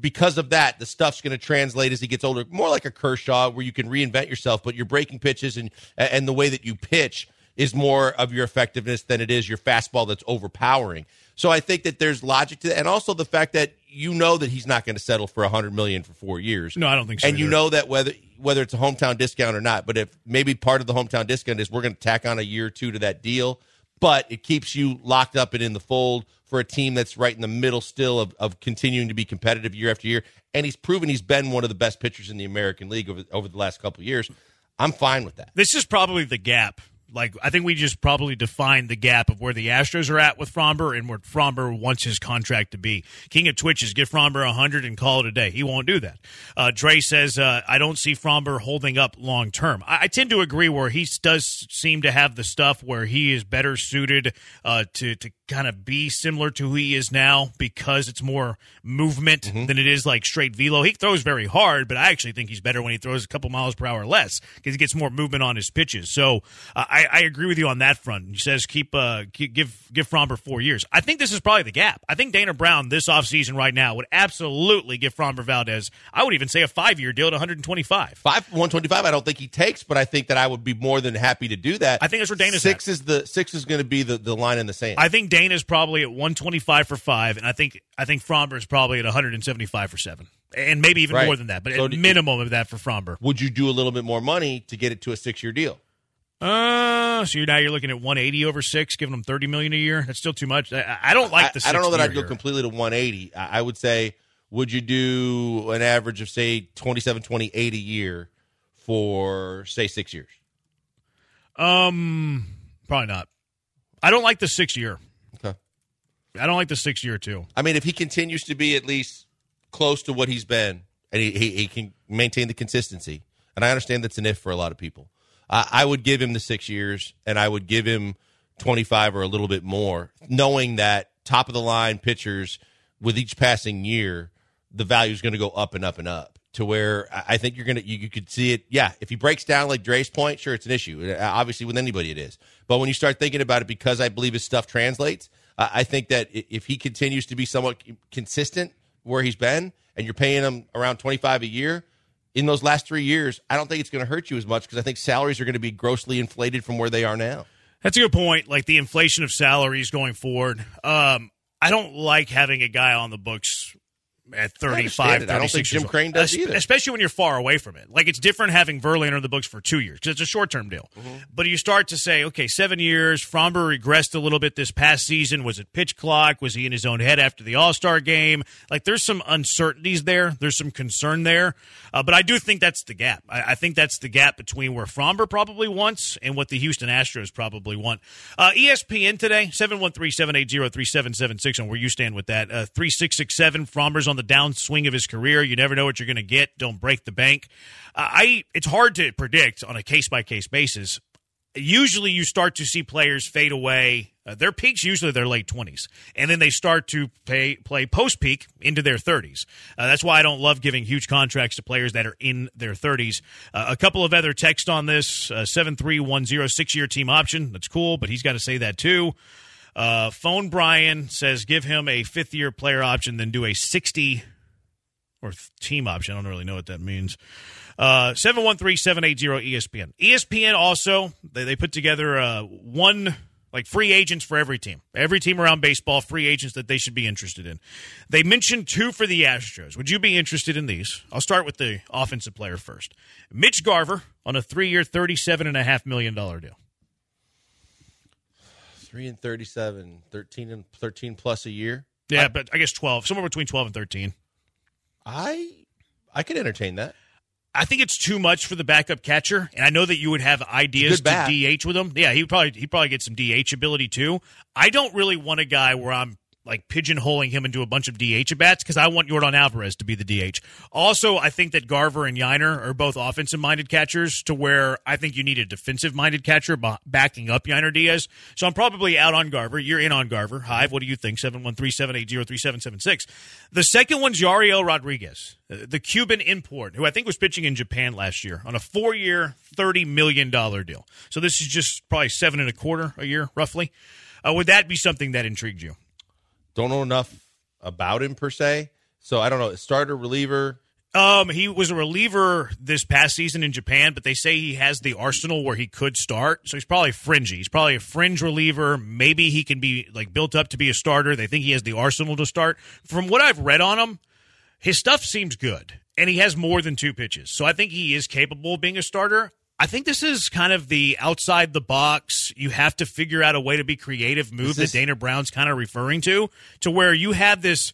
because of that, the stuff's going to translate as he gets older, more like a Kershaw, where you can reinvent yourself, but your breaking pitches and and the way that you pitch is more of your effectiveness than it is your fastball that's overpowering. So I think that there's logic to that, and also the fact that you know that he's not going to settle for a hundred million for four years. No, I don't think so And you know that whether whether it's a hometown discount or not, but if maybe part of the hometown discount is we're going to tack on a year or two to that deal, but it keeps you locked up and in the fold for a team that's right in the middle still of, of continuing to be competitive year after year. And he's proven he's been one of the best pitchers in the American League over, over the last couple of years. I'm fine with that. This is probably the gap. Like I think we just probably defined the gap of where the Astros are at with Framber and where Framber wants his contract to be. King of Twitches, give Framber a hundred and call it a day. He won't do that. Uh, Dre says, uh, I don't see Framber holding up long term. I, I tend to agree where he does seem to have the stuff where he is better suited uh, to to kind of be similar to who he is now because it's more movement Mm-hmm. than it is like straight velo. He throws very hard, but I actually think he's better when he throws a couple miles per hour less because he gets more movement on his pitches. So uh, I, I agree with you on that front. He says keep, uh, keep give give Framber four years. I think this is probably the gap. I think Dana Brown this offseason right now would absolutely give Framber Valdez. I would even say a five year deal at 125. Five one twenty five. I don't think he takes, but I think that I would be more than happy to do that. I think that's where Dana's six is the six is going to be the, the line in the sand. I think Dana's probably at 125 for five, and I think I think Framber is probably at 175 for seven, and maybe even Right. more than that. But So at you- minimum of that for Framber. would you do a little bit more money to get it to a six year deal? Uh, so you're now you're looking at 180 over six, giving them 30 million a year. That's still too much. I, I don't like the. I, I don't know that I'd go completely to 180. I, I would say, would you do an average of say 27, 28 a year for say six years? Um, probably not. I don't like the six year. Okay. I don't like the six year too. I mean, if he continues to be at least close to what he's been, and he, he, he can maintain the consistency, and I understand that's an if for a lot of people, I I would give him the six years, and I would give him 25 or a little bit more, knowing that top of the line pitchers with each passing year, the value is going to go up and up and up to where I think you're going to, you, you could see it. Yeah. If he breaks down like Dre's point, sure, it's an issue. Uh, Obviously, with anybody, it is. But when you start thinking about it, because I believe his stuff translates, I I think that if he continues to be somewhat consistent where he's been and you're paying him around 25 a year, in those last three years, I don't think it's going to hurt you as much because I think salaries are going to be grossly inflated from where they are now. That's a good point. Like the inflation of salaries going forward. Um, I don't like having a guy on the books at 35, understand it. I don't think 36 Jim. Crane does Es- either. Especially when you're far away from it. Like it's different having Verlander in the books for two years because it's a short term deal. Mm-hmm. But you start to say, okay, seven years. Framber regressed a little bit this past season. Was it pitch clock? Was he in his own head after the All Star game? Like there's some uncertainties there. There's some concern there. Uh, but I do think that's the gap. I, I think that's the gap between where Framber probably wants and what the Houston Astros probably want. Uh, ESPN today, 713 780 3776 on where you stand with that. Uh, 3667, Framber's on the downswing of his career. You never know what you're going to get. Don't break the bank. Uh, I It's hard to predict on a case by case basis. Usually, you start to see players fade away. Uh, their peaks usually their late twenties, and then they start to pay, play post peak into their thirties. Uh, that's why I don't love giving huge contracts to players that are in their thirties. Uh, a couple of other text on this: uh, seven three one zero six year team option. That's cool, but he's got to say that too. Uh, Phone Brian says give him a fifth year player option, then do a sixty or team option. I don't really know what that means. Uh, 713-780 ESPN. ESPN also, they, they put together uh, one, like free agents for every team. Every team around baseball, free agents that they should be interested in. They mentioned two for the Astros. Would you be interested in these? I'll start with the offensive player first. Mitch Garver on a three-year, $37.5 million deal. Three and 37, 13 and 13 plus a year. Yeah, but I guess 12, somewhere between 12 and 13. I I could entertain that. I think it's too much for the backup catcher, and I know that you would have ideas to DH with him. Yeah, he probably he probably get some DH ability too. I don't really want a guy where I'm like pigeonholing him into a bunch of DH bats because I want Yordan Alvarez to be the DH. Also, I think that Garver and Yainer are both offensive minded catchers to where I think you need a defensive minded catcher backing up Yainer Diaz. So I'm probably out on Garver. You're in on Garver. Hive, what do you think? 713 780 3776. The second one's Yariel Rodriguez, the Cuban import, who I think was pitching in Japan last year on a four year, $30 million deal. So this is just probably seven and a quarter a year, roughly. Uh, would that be something that intrigued you? Don't know enough about him per se. So I don't know. Starter, reliever. Um, he was a reliever this past season in Japan, but they say he has the arsenal where he could start. So he's probably fringy. He's probably a fringe reliever. Maybe he can be like built up to be a starter. They think he has the arsenal to start. From what I've read on him, his stuff seems good, and he has more than two pitches. So I think he is capable of being a starter. I think this is kind of the outside the box. You have to figure out a way to be creative move this- that Dana Brown's kind of referring to, to where you have this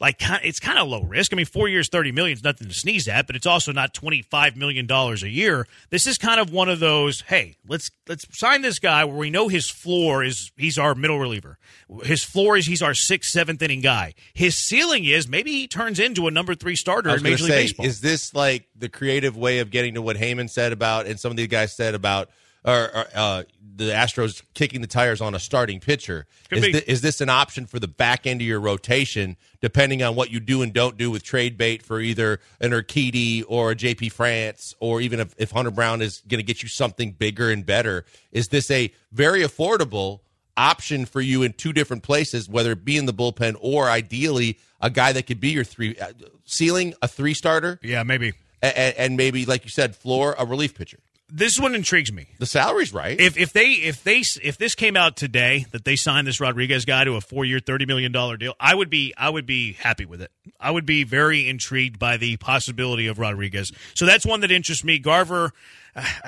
like it's kind of low risk. I mean, four years, thirty million is nothing to sneeze at, but it's also not twenty five million dollars a year. This is kind of one of those. Hey, let's let's sign this guy where we know his floor is he's our middle reliever. His floor is he's our sixth, seventh inning guy. His ceiling is maybe he turns into a number three starter in Major League say, Baseball. Is this like the creative way of getting to what Heyman said about and some of these guys said about? Or, or uh, the Astros kicking the tires on a starting pitcher. Is, th- is, this an option for the back end of your rotation, depending on what you do and don't do with trade bait for either an Urquidy or a JP France, or even if, if Hunter Brown is going to get you something bigger and better? Is this a very affordable option for you in two different places, whether it be in the bullpen or ideally a guy that could be your three uh, ceiling, a three starter? Yeah, maybe. And, and maybe, like you said, floor, a relief pitcher this one intrigues me. The salary's right. If if they if they if this came out today that they signed this Rodriguez guy to a four year thirty million dollar deal, I would be I would be happy with it. I would be very intrigued by the possibility of Rodriguez. So that's one that interests me. Garver,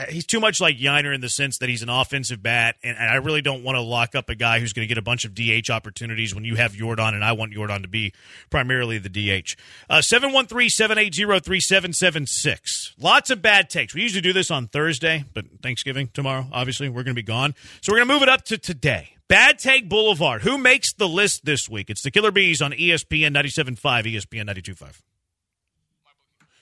he's too much like Yainer in the sense that he's an offensive bat, and, and I really don't want to lock up a guy who's going to get a bunch of DH opportunities when you have Jordan, and I want Jordan to be primarily the DH. Uh, seven one three seven eight zero three seven seven six. Lots of bad takes. We usually do this on Thursday, but Thanksgiving tomorrow, obviously, we're going to be gone. So we're going to move it up to today. Bad Take Boulevard. Who makes the list this week? It's the Killer Bees on ESPN 97.5, ESPN 92.5.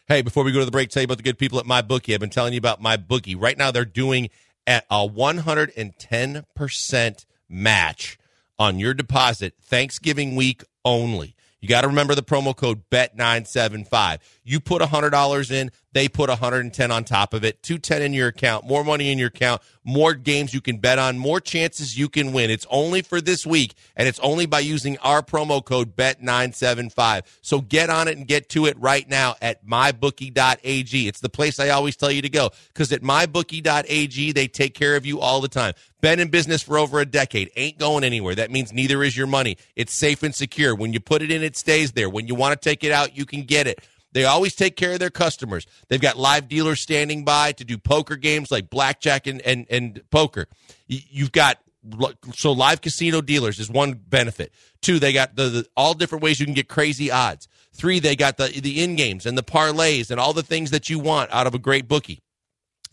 Hey, before we go to the break, tell you about the good people at MyBookie. I've been telling you about MyBookie. Right now, they're doing at a 110% match on your deposit Thanksgiving week only. You got to remember the promo code BET975. You put $100 in, they put 110 on top of it. 210 in your account, more money in your account, more games you can bet on, more chances you can win. It's only for this week and it's only by using our promo code BET975. So get on it and get to it right now at mybookie.ag. It's the place I always tell you to go cuz at mybookie.ag they take care of you all the time. Been in business for over a decade, ain't going anywhere. That means neither is your money. It's safe and secure. When you put it in, it stays there. When you want to take it out, you can get it. They always take care of their customers. They've got live dealers standing by to do poker games like blackjack and, and, and poker. You've got so live casino dealers is one benefit. Two, they got the, the, all different ways you can get crazy odds. Three, they got the the in games and the parlays and all the things that you want out of a great bookie.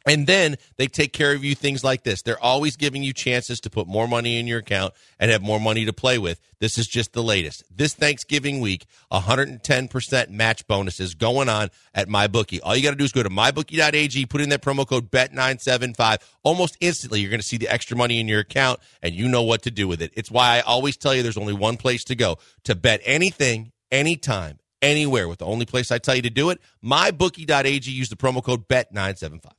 And then they take care of you things like this. They're always giving you chances to put more money in your account and have more money to play with. This is just the latest. This Thanksgiving week, 110% match bonuses going on at MyBookie. All you got to do is go to mybookie.ag, put in that promo code BET975. Almost instantly, you're going to see the extra money in your account and you know what to do with it. It's why I always tell you there's only one place to go to bet anything, anytime, anywhere with the only place I tell you to do it, mybookie.ag. Use the promo code BET975.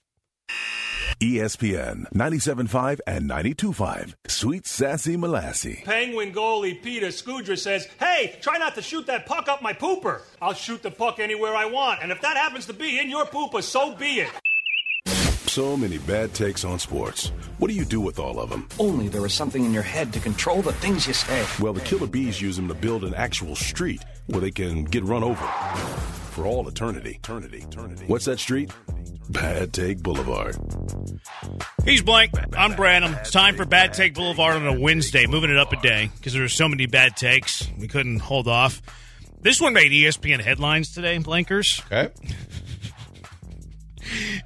ESPN 97.5 and 92.5. Sweet Sassy Molassie. Penguin goalie Peter Skudra says, Hey, try not to shoot that puck up my pooper. I'll shoot the puck anywhere I want. And if that happens to be in your pooper, so be it. So many bad takes on sports. What do you do with all of them? Only there is something in your head to control the things you say. Well, the Killer Bees use them to build an actual street where they can get run over for all eternity. Eternity. Eternity. What's that street? Bad Take Boulevard. He's blank. I'm Branham. It's time for Bad Take Boulevard on a Wednesday, moving it up a day because there were so many bad takes. We couldn't hold off. This one made ESPN headlines today, Blankers. Okay.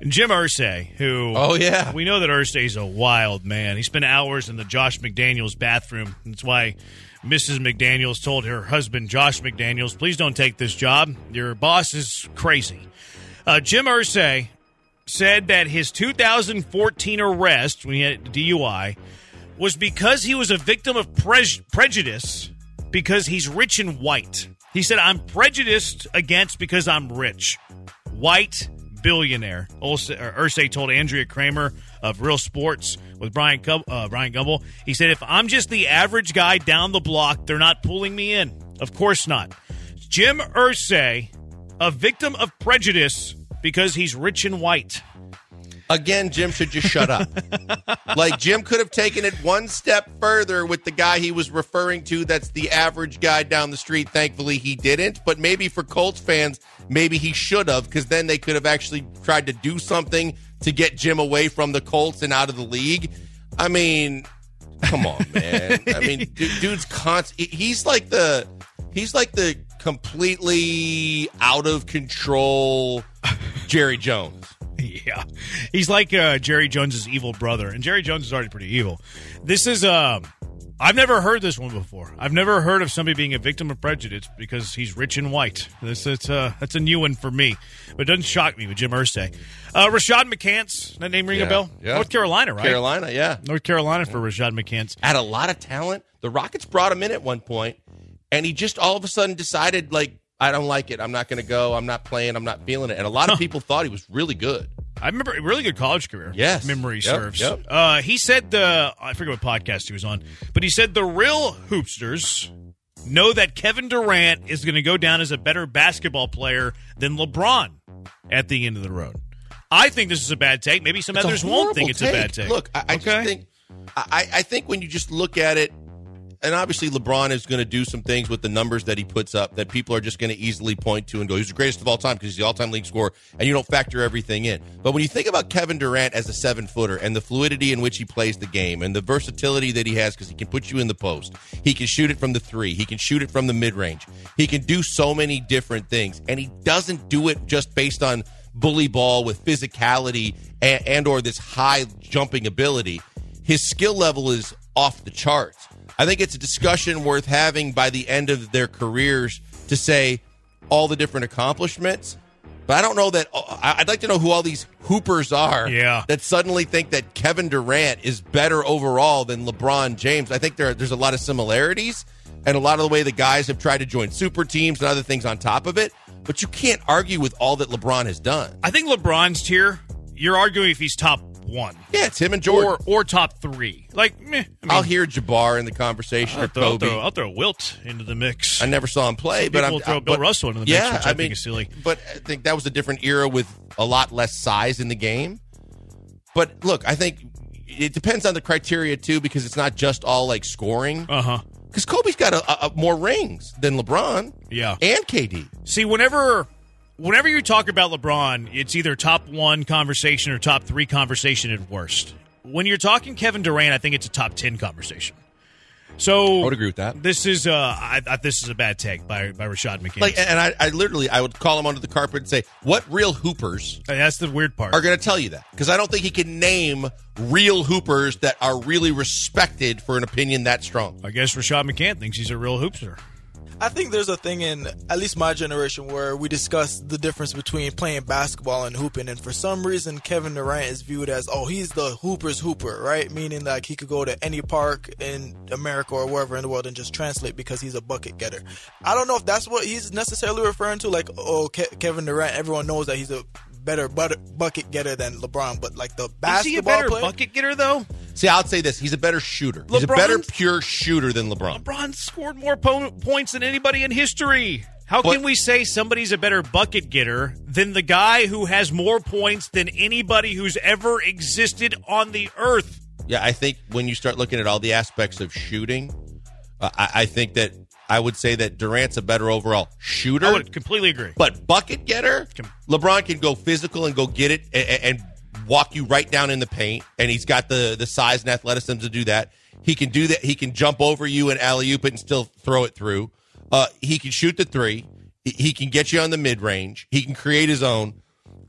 Jim Irsay, who oh yeah, we know that Irsay's a wild man. He spent hours in the Josh McDaniels bathroom. That's why Mrs. McDaniels told her husband, Josh McDaniels, please don't take this job. Your boss is crazy. Uh, Jim Irsay said that his 2014 arrest, when he had DUI, was because he was a victim of pre- prejudice because he's rich and white. He said, I'm prejudiced against because I'm rich. White billionaire. Irsay told Andrea Kremer of Real Sports with Brian Gub- uh, Bryant Gumbel. He said, "If I'm just the average guy down the block, they're not pulling me in. Of course not." Jim Irsay, a victim of prejudice because he's rich and white. Again, Jim should just shut up. like Jim could have taken it one step further with the guy he was referring to that's the average guy down the street. Thankfully, he didn't. But maybe for Colts fans, maybe he should have because then they could have actually tried to do something to get Jim away from the Colts and out of the league. I mean, come on, man. I mean, [laughs] dude's constant. He's like the he's like the completely out of control Jerry Jones. [laughs] Yeah, he's like uh, Jerry Jones's evil brother, and Jerry Jones is already pretty evil. This is um, I've never heard this one before. I've never heard of somebody being a victim of prejudice because he's rich and white. This it's uh, that's a new one for me, but it doesn't shock me with Jim Irsay. Uh, Rashad McCants, that name ring Yeah, a bell? yeah. North Carolina, right? Carolina, yeah. North Carolina for Rashad McCants. Had a lot of talent. The Rockets brought him in at one point, and he just all of a sudden decided, like, I don't like it. I'm not going to go. I'm not playing. I'm not feeling it. And a lot of people thought he was really good. I remember a really good college career. Yes. memory Yep, serves. yep. Uh, he said the I forget what podcast he was on, but he said the real hoopsters know that Kevin Durant is going to go down as a better basketball player than LeBron at the end of the road. I think this is a bad take. Maybe some It's others won't think it's a bad take. Look, I, I just think I, I think when you just look at it, and obviously LeBron is going to do some things with the numbers that he puts up that people are just going to easily point to and go, he's the greatest of all time because he's the all-time league scorer, and you don't factor everything in. But when you think about Kevin Durant as a seven-footer and the fluidity in which he plays the game and the versatility that he has because he can put you in the post, he can shoot it from the three, he can shoot it from the mid-range, he can do so many different things, and he doesn't do it just based on bully ball with physicality and, and or this high jumping ability his skill level is off the charts. I think it's a discussion worth having by the end of their careers to say all the different accomplishments. But I don't know that. I'd like to know who all these hoopers are. Yeah. That suddenly think that Kevin Durant is better overall than LeBron James. I think there there's a lot of similarities and a lot of the way the guys have tried to join super teams and other things on top of it. But you can't argue with all that LeBron has done. I think LeBron's tier. You're arguing if he's top one. Yeah, it's him and Jordan. Or or top three. Like, meh. I mean, I'll hear Jabbar in the conversation I'll or throw, I'll, throw, I'll throw Wilt into the mix. I never saw him play, Some but I'm throw Bill but- Russell into the mix, yeah, which I I think mean, is silly. But I think that was a different era with a lot less size in the game. But look, I think it depends on the criteria too, because it's not just all like scoring. Uh huh. Because Kobe's got a, a, more rings than LeBron. Yeah. and KD. See, whenever whenever you talk about LeBron, it's either top one conversation or top three conversation at worst. When you're talking Kevin Durant, I think it's a top ten conversation. So I would agree with that. This is uh, I, I, this is a bad take by by Rashad McCants. Like, and I, I literally, I would call him under the carpet and say, "What real hoopers And that's the weird part. are going to tell you that?" Because I don't think he can name real hoopers that are really respected for an opinion that strong. I guess Rashad McCants thinks he's a real hoopster. I think there's a thing in at least my generation where we discuss the difference between playing basketball and hooping, and for some reason Kevin Durant is viewed as oh he's the hooper's hooper, right? Meaning like he could go to any park in America or wherever in the world and just translate because he's a bucket getter. I don't know if that's what he's necessarily referring to. Like oh Ke- Kevin Durant, everyone knows that he's a better but- bucket getter than LeBron, but like the basketball is he a better player, bucket getter though? See, I'll say this: he's a better shooter. He's a better pure shooter than LeBron. LeBron scored more po- points than anybody in history. How But- can we say somebody's a better bucket getter than the guy who has more points than anybody who's ever existed on the earth? Yeah, I think when you start looking at all the aspects of shooting, uh, I, I think that I would say that Durant's a better overall shooter. I would completely agree. But bucket getter, LeBron can go physical and go get it and, and walk you right down in the paint, and he's got the the size and athleticism to do that. He can do that. He can jump over you and alley oop it and still throw it through. Uh, he can shoot the three. He, he can get you on the mid range. He can create his own.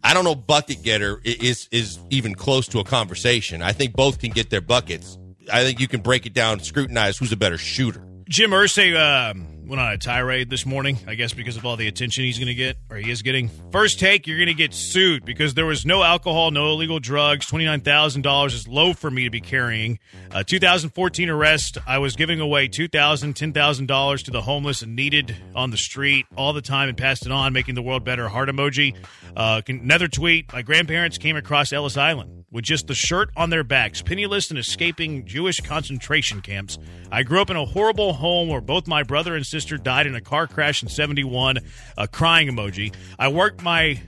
I don't know. Bucket getter is is even close to a conversation. I think both can get their buckets. I think you can break it down, scrutinize who's a better shooter. Jim Irsay um, went on a tirade this morning, I guess because of all the attention he's going to get, or he is getting. First take, you're going to get sued because there was no alcohol, no illegal drugs. $29,000 is low for me to be carrying. Uh, 2014 arrest, I was giving away $2,000, $10,000 to the homeless and needed on the street all the time and passed it on, making the world better. Heart emoji. Uh, another tweet, my grandparents came across Ellis Island with just the shirt on their backs, penniless and escaping Jewish concentration camps. I grew up in a horrible home where both my brother and sister died in a car crash in 71, a crying emoji. I worked my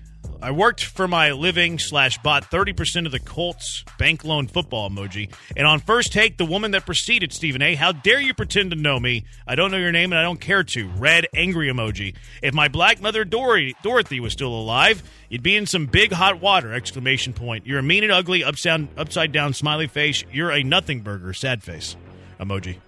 I worked for my living slash bought 30% of the Colts bank loan football emoji. And on first take, the woman that preceded Stephen A. How dare you pretend to know me? I don't know your name and I don't care to. Red angry emoji. If my black mother Dory, Dorothy was still alive, you'd be in some big hot water! Exclamation point. You're a mean and ugly upside upside down smiley face. You're a nothing burger sad face emoji.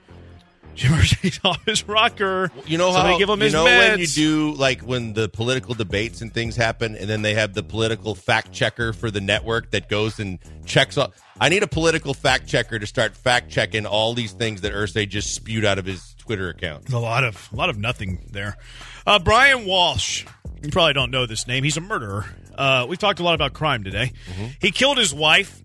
Jim Irsay's [laughs] office rocker. You know how give him you his know meds. when you do like when the political debates and things happen, and then they have the political fact checker for the network that goes and checks all. I need a political fact checker to start fact checking all these things that Irsay just spewed out of his Twitter account. a lot of a lot of nothing there. Uh, Brian Walsh. You probably don't know this name. He's a murderer. Uh, we've talked a lot about crime today. He killed his wife.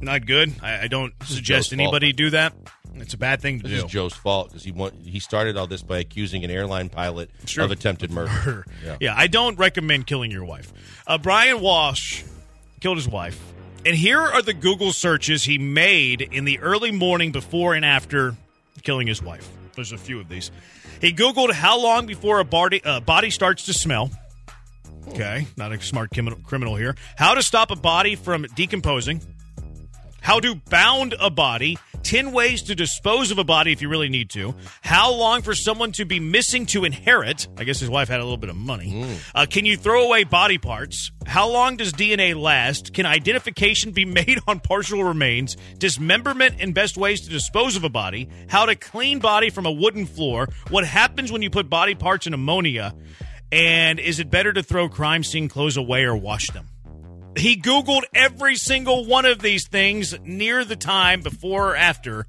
Not good. I, I don't suggest anybody do that. It's a bad thing to This do. is Joe's fault because he want, he started all this by accusing an airline pilot Sure. of attempted murder. [laughs] Yeah. I don't recommend killing your wife. Uh, Brian Walsh killed his wife. And here are the Google searches he made in the early morning before and after killing his wife. There's a few of these. He Googled how long before a body, uh, body starts to smell. Okay, not a smart criminal here. How to stop a body from decomposing. How to bound a body. 10 ways to dispose of a body if you really need to. How long for someone to be missing to inherit. I guess his wife had a little bit of money. Uh, can you throw away body parts? How long does DNA last? Can identification be [laughs] made on partial remains? Dismemberment and best ways to dispose of a body. How to clean body from a wooden floor. What happens when you put body parts in ammonia? And is it better to throw crime scene clothes away or wash them? He Googled every single one of these things near the time before or after.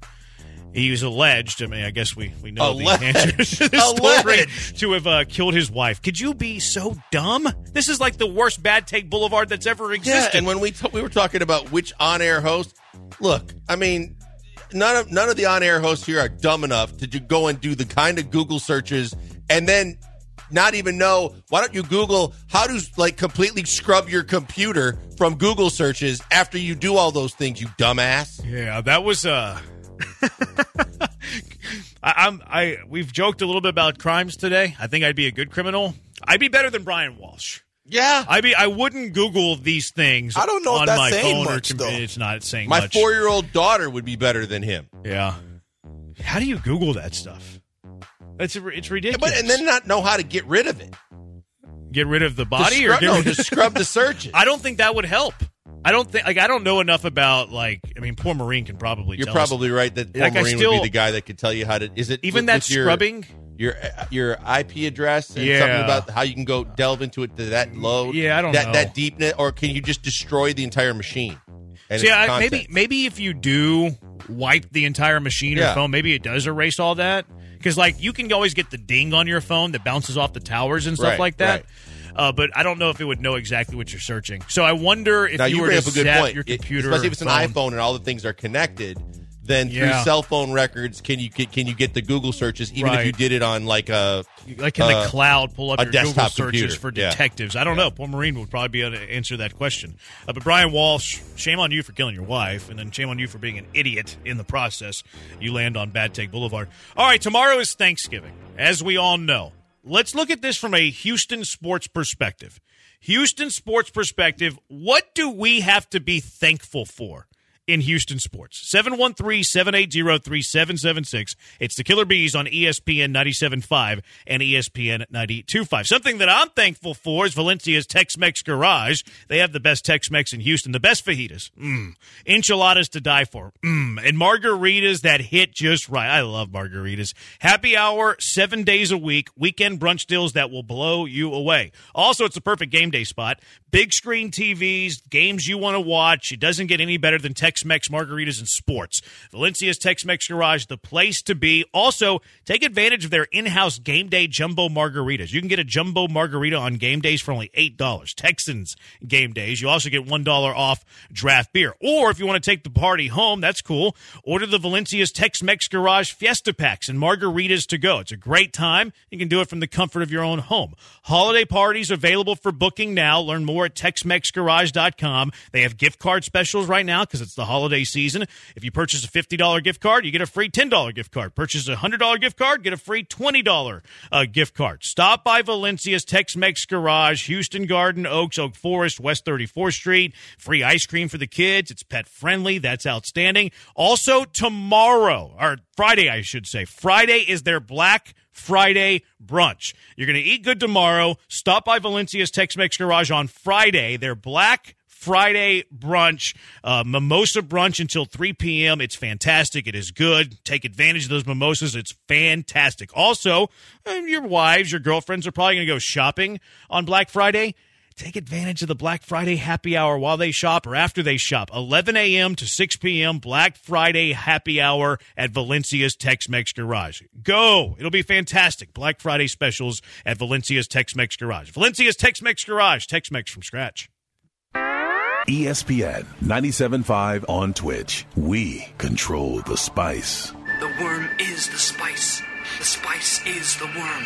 He was alleged. I mean, I guess we, we know Alleged. the answer to this story to have uh, killed his wife. Could you be so dumb? This is like the worst bad take boulevard that's ever Yeah, existed. and when we t- we were talking about which on-air host, look, I mean, none of none of the on-air hosts here are dumb enough to do, go and do the kind of Google searches and then not even know. Why don't you Google how to like completely scrub your computer from Google searches after you do all those things? You dumbass. yeah, that was uh [laughs] I, I'm I we've joked a little bit about crimes today. I think I'd be a good criminal. I'd be better than Brian Walsh. Yeah, I be I wouldn't Google these things. I don't know if on that's my saying phone or much, com- though. It's not saying my much. four-year-old daughter would be better than him. Yeah. How do you Google that stuff? It's it's ridiculous. But and then not know how to get rid of it. get rid of the body To or scrub, get no, rid- to scrub the searches. [laughs] I don't think that would help. I don't think like I don't know enough about like I mean poor Marine can probably You're tell us. probably right that Paul Like, Marine would be the guy that could tell you how to. Is it even with- that with scrubbing. your your IP address and Yeah. something about how you can go delve into it to that low? Yeah, I don't that know. that deepness, or can you just destroy the entire machine? And its maybe maybe if you do wipe the entire machine or phone, maybe it does erase all that. Because like you can always get the ding on your phone that bounces off the towers and stuff Right, like that. right. Uh, but I don't know if it would know exactly what you're searching. So I wonder if now you, you were to up a good zap point. your It- computer, especially if it's an phone- iPhone and all the things are connected. Then through cell phone records, can you get, can you get the Google searches even if you did it on like a like in the uh, cloud, pull up a your Google searches computer. for Yeah. detectives. I don't know. Paul Marine would probably be able to answer that question. Uh, but Brian Walsh, shame on you for killing your wife, and then shame on you for being an idiot in the process. You land on Bad Take Boulevard. All right, tomorrow is Thanksgiving, as we all know. Let's look at this from a Houston sports perspective. Houston sports perspective, what do we have to be thankful for? In Houston sports. 713-780-3776. It's the Killer Bees on ESPN 97.5 and ESPN 92.5. Something that I'm thankful for is Valencia's Tex-Mex Garage. They have the best Tex-Mex in Houston, the best fajitas. Mmm. Enchiladas to die for. Mmm. And margaritas that hit just right. I love margaritas. Happy hour, seven days a week. Weekend brunch deals that will blow you away. Also, it's a perfect game day spot. Big screen TVs, games you want to watch. It doesn't get any better than Tex Tex Mex margaritas and sports. Valencia's Tex Mex Garage, the place to be. Also, take advantage of their in house game day jumbo margaritas. You can get a jumbo margarita on game days for only $8. Texans game days. You also get $1 off draft beer. Or if you want to take the party home, that's cool. Order the Valencia's Tex Mex Garage Fiesta Packs and margaritas to go. It's a great time. You can do it from the comfort of your own home. Holiday parties available for booking now. Learn more at TexMexGarage.com. They have gift card specials right now because it's the holiday season. If you purchase a $50 gift card, you get a free $10 gift card. Purchase a $100 gift card, get a free $20 uh, gift card. Stop by Valencia's Tex Mex Garage, Houston Garden, Oaks, Oak Forest, West 34th Street. Free ice cream for the kids. It's pet friendly. That's outstanding. Also, tomorrow, or Friday, I should say, Friday is their Black Friday brunch. You're going to eat good tomorrow. Stop by Valencia's Tex Mex Garage on Friday. Their Black Friday brunch, uh, mimosa brunch until 3 p.m. It's fantastic. It is good. Take advantage of those mimosas. It's fantastic. Also, uh, your wives, your girlfriends are probably going to go shopping on Black Friday. Take advantage of the Black Friday happy hour while they shop or after they shop. 11 a.m. to 6 p.m. Black Friday happy hour at Valencia's Tex Mex Garage. Go! It'll be fantastic. Black Friday specials at Valencia's Tex Mex Garage. Valencia's Tex Mex Garage. Tex Mex from scratch. ESPN 97.5 on Twitch. We control the spice. The worm is the spice. The spice is the worm.